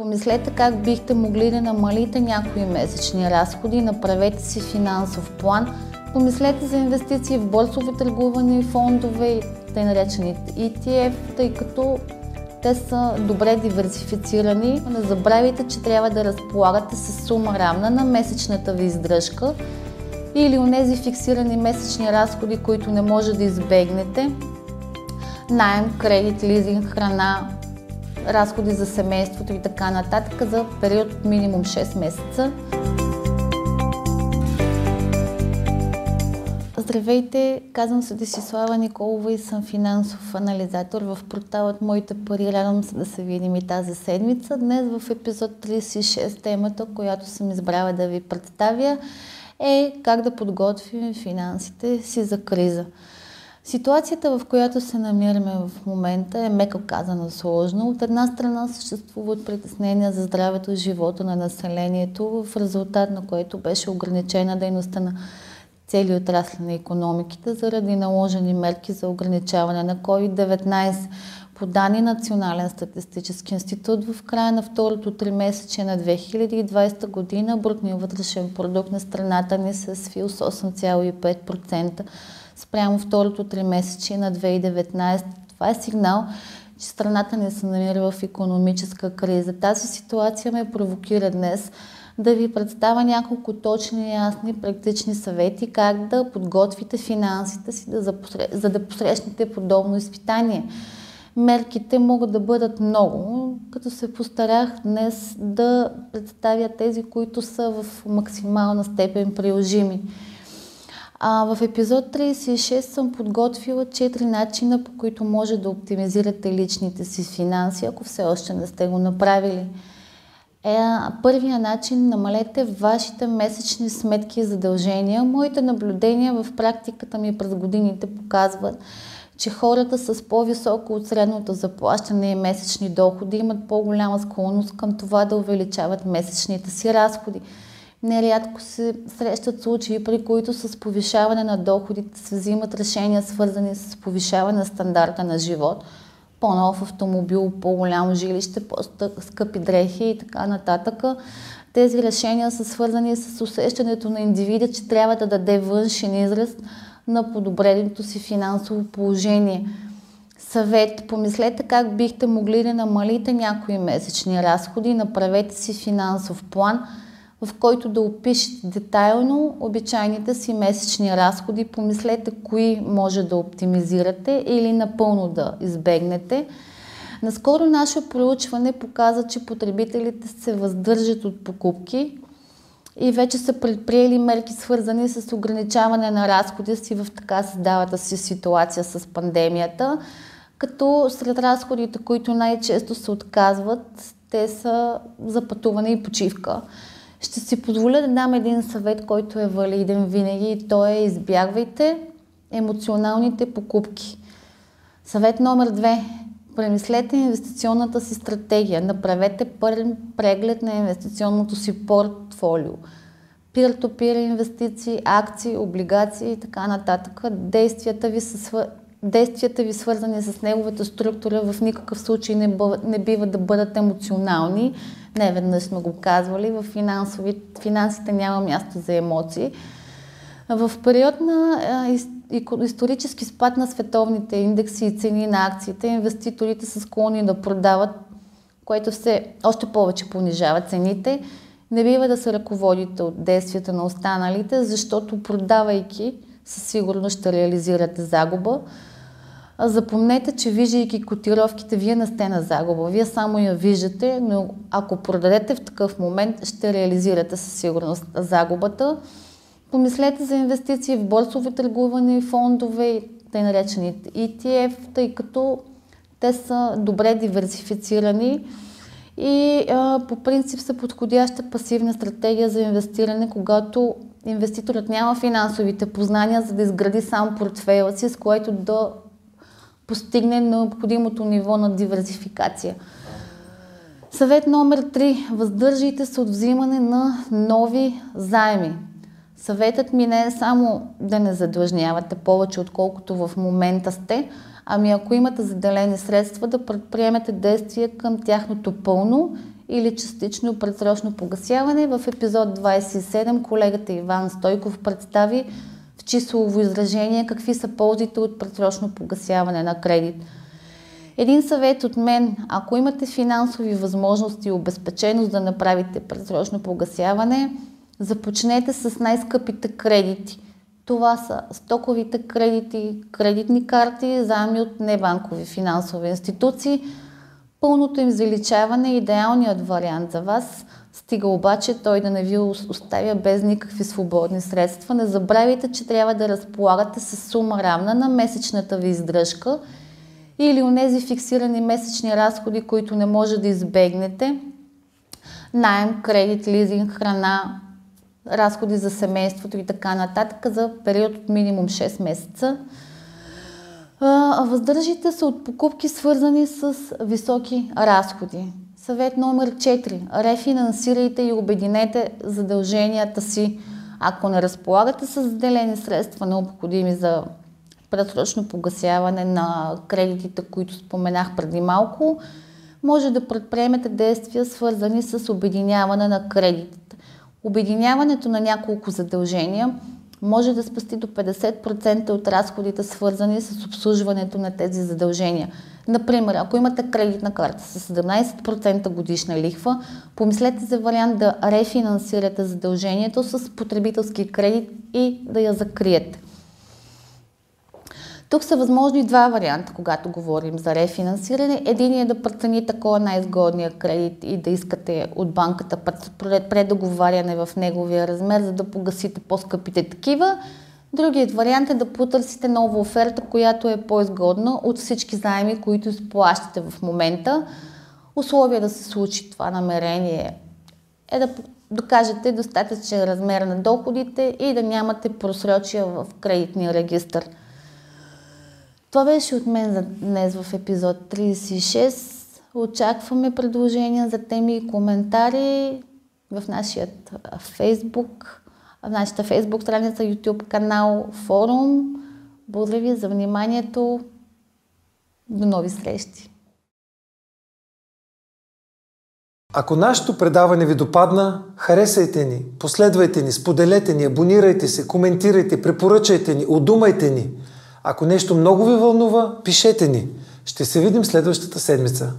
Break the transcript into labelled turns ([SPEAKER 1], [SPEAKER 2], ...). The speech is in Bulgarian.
[SPEAKER 1] Помислете как бихте могли да намалите някои месечни разходи, направете си финансов план, помислете за инвестиции в борсови търгувани фондове, тъй наречените ETF, тъй като те са добре диверсифицирани. Не забравяйте, че трябва да разполагате с сума равна на месечната ви издръжка или онези фиксирани месечни разходи, които не може да избегнете. Найем, кредит, лизинг, храна, разходи за семейството и така нататък за период от минимум 6 месеца. Здравейте, казвам се Десислава Николова и съм финансов анализатор в порталът Моите пари. Радвам се да се видим и тази седмица. Днес в епизод 36 темата, която съм избрала да ви представя е как да подготвим финансите си за криза. Ситуацията, в която се намираме в момента е меко казано сложна. От една страна съществуват притеснения за здравето и живота на населението, в резултат на което беше ограничена дейността на цели отрасли на економиките заради наложени мерки за ограничаване на COVID-19. По данни Национален статистически институт в края на второто три месече на 2020 година брутният вътрешен продукт на страната ни се свил с 8,5% спрямо второто три месече на 2019. Това е сигнал, че страната ни се намира в економическа криза. Тази ситуация ме провокира днес да ви представя няколко точни, ясни, практични съвети как да подготвите финансите си, да за да посрещнете подобно изпитание. Мерките могат да бъдат много, като се постарах днес да представя тези, които са в максимална степен приложими. А, в епизод 36 съм подготвила 4 начина, по които може да оптимизирате личните си финанси, ако все още не сте го направили. Е, първия начин намалете вашите месечни сметки и задължения. Моите наблюдения в практиката ми през годините показват, че хората с по-високо от средното заплащане и месечни доходи имат по-голяма склонност към това да увеличават месечните си разходи. Нерядко се срещат случаи, при които с повишаване на доходите се взимат решения, свързани с повишаване на стандарта на живот, по-нов автомобил, по-голямо жилище, по-скъпи дрехи и така нататък. Тези решения са свързани с усещането на индивида, че трябва да даде външен израз на подобреното си финансово положение. Съвет. Помислете как бихте могли да намалите някои месечни разходи, направете си финансов план – в който да опишете детайлно обичайните си месечни разходи. Помислете кои може да оптимизирате или напълно да избегнете. Наскоро наше проучване показа, че потребителите се въздържат от покупки и вече са предприели мерки свързани с ограничаване на разходи си в така създавата си ситуация с пандемията, като сред разходите, които най-често се отказват, те са за пътуване и почивка. Ще си позволя да дам един съвет, който е валиден винаги и то е избягвайте емоционалните покупки. Съвет номер две. Премислете инвестиционната си стратегия. Направете пълен преглед на инвестиционното си портфолио. Пир-то-пир инвестиции, акции, облигации и така нататък. Действията ви, са, действията ви свързани с неговата структура в никакъв случай не, бъ, не бива да бъдат емоционални не веднъж сме го казвали, в финансови, финансите няма място за емоции. В период на исторически спад на световните индекси и цени на акциите, инвеститорите са склонни да продават, което все още повече понижава цените. Не бива да се ръководите от действията на останалите, защото продавайки със сигурност ще реализирате загуба. Запомнете, че виждайки котировките, вие не сте на загуба. Вие само я виждате, но ако продадете в такъв момент, ще реализирате със сигурност загубата. Помислете за инвестиции в борсови търгувани фондове, тъй наречените ETF, тъй като те са добре диверсифицирани и а, по принцип са подходяща пасивна стратегия за инвестиране, когато инвеститорът няма финансовите познания, за да изгради сам портфейла си, с което да постигне необходимото ниво на диверсификация. Съвет номер 3. Въздържайте се от взимане на нови заеми. Съветът ми не е само да не задлъжнявате повече, отколкото в момента сте, ами ако имате заделени средства, да предприемете действия към тяхното пълно или частично предсрочно погасяване. В епизод 27 колегата Иван Стойков представи числово изражение какви са ползите от предсрочно погасяване на кредит. Един съвет от мен, ако имате финансови възможности и обезпеченост да направите предсрочно погасяване, започнете с най-скъпите кредити. Това са стоковите кредити, кредитни карти, заеми от небанкови финансови институции. Пълното им заличаване е идеалният вариант за вас, стига обаче той да не ви оставя без никакви свободни средства. Не забравяйте, че трябва да разполагате с сума равна на месечната ви издръжка или онези фиксирани месечни разходи, които не може да избегнете. Найем, кредит, лизинг, храна, разходи за семейството и така нататък за период от минимум 6 месеца. Въздържите се от покупки, свързани с високи разходи. Съвет номер 4. Рефинансирайте и обединете задълженията си. Ако не разполагате с заделени средства, необходими за предсрочно погасяване на кредитите, които споменах преди малко, може да предприемете действия, свързани с обединяване на кредитите. Обединяването на няколко задължения може да спасти до 50% от разходите, свързани с обслужването на тези задължения. Например, ако имате кредитна карта с 17% годишна лихва, помислете за вариант да рефинансирате задължението с потребителски кредит и да я закриете. Тук са възможни два варианта, когато говорим за рефинансиране. Един е да прецените кой е най-изгодният кредит и да искате от банката предоговаряне в неговия размер, за да погасите по-скъпите такива. Другият вариант е да потърсите нова оферта, която е по-изгодна от всички заеми, които изплащате в момента. Условия да се случи това намерение е да докажете достатъчен размер на доходите и да нямате просрочия в кредитния регистр. Това беше от мен за днес в епизод 36. Очакваме предложения за теми и коментари в нашия фейсбук, в нашата фейсбук страница, YouTube канал, форум. Благодаря ви за вниманието. До нови срещи!
[SPEAKER 2] Ако нашето предаване ви допадна, харесайте ни, последвайте ни, споделете ни, абонирайте се, коментирайте, препоръчайте ни, удумайте ни – ако нещо много ви вълнува, пишете ни. Ще се видим следващата седмица.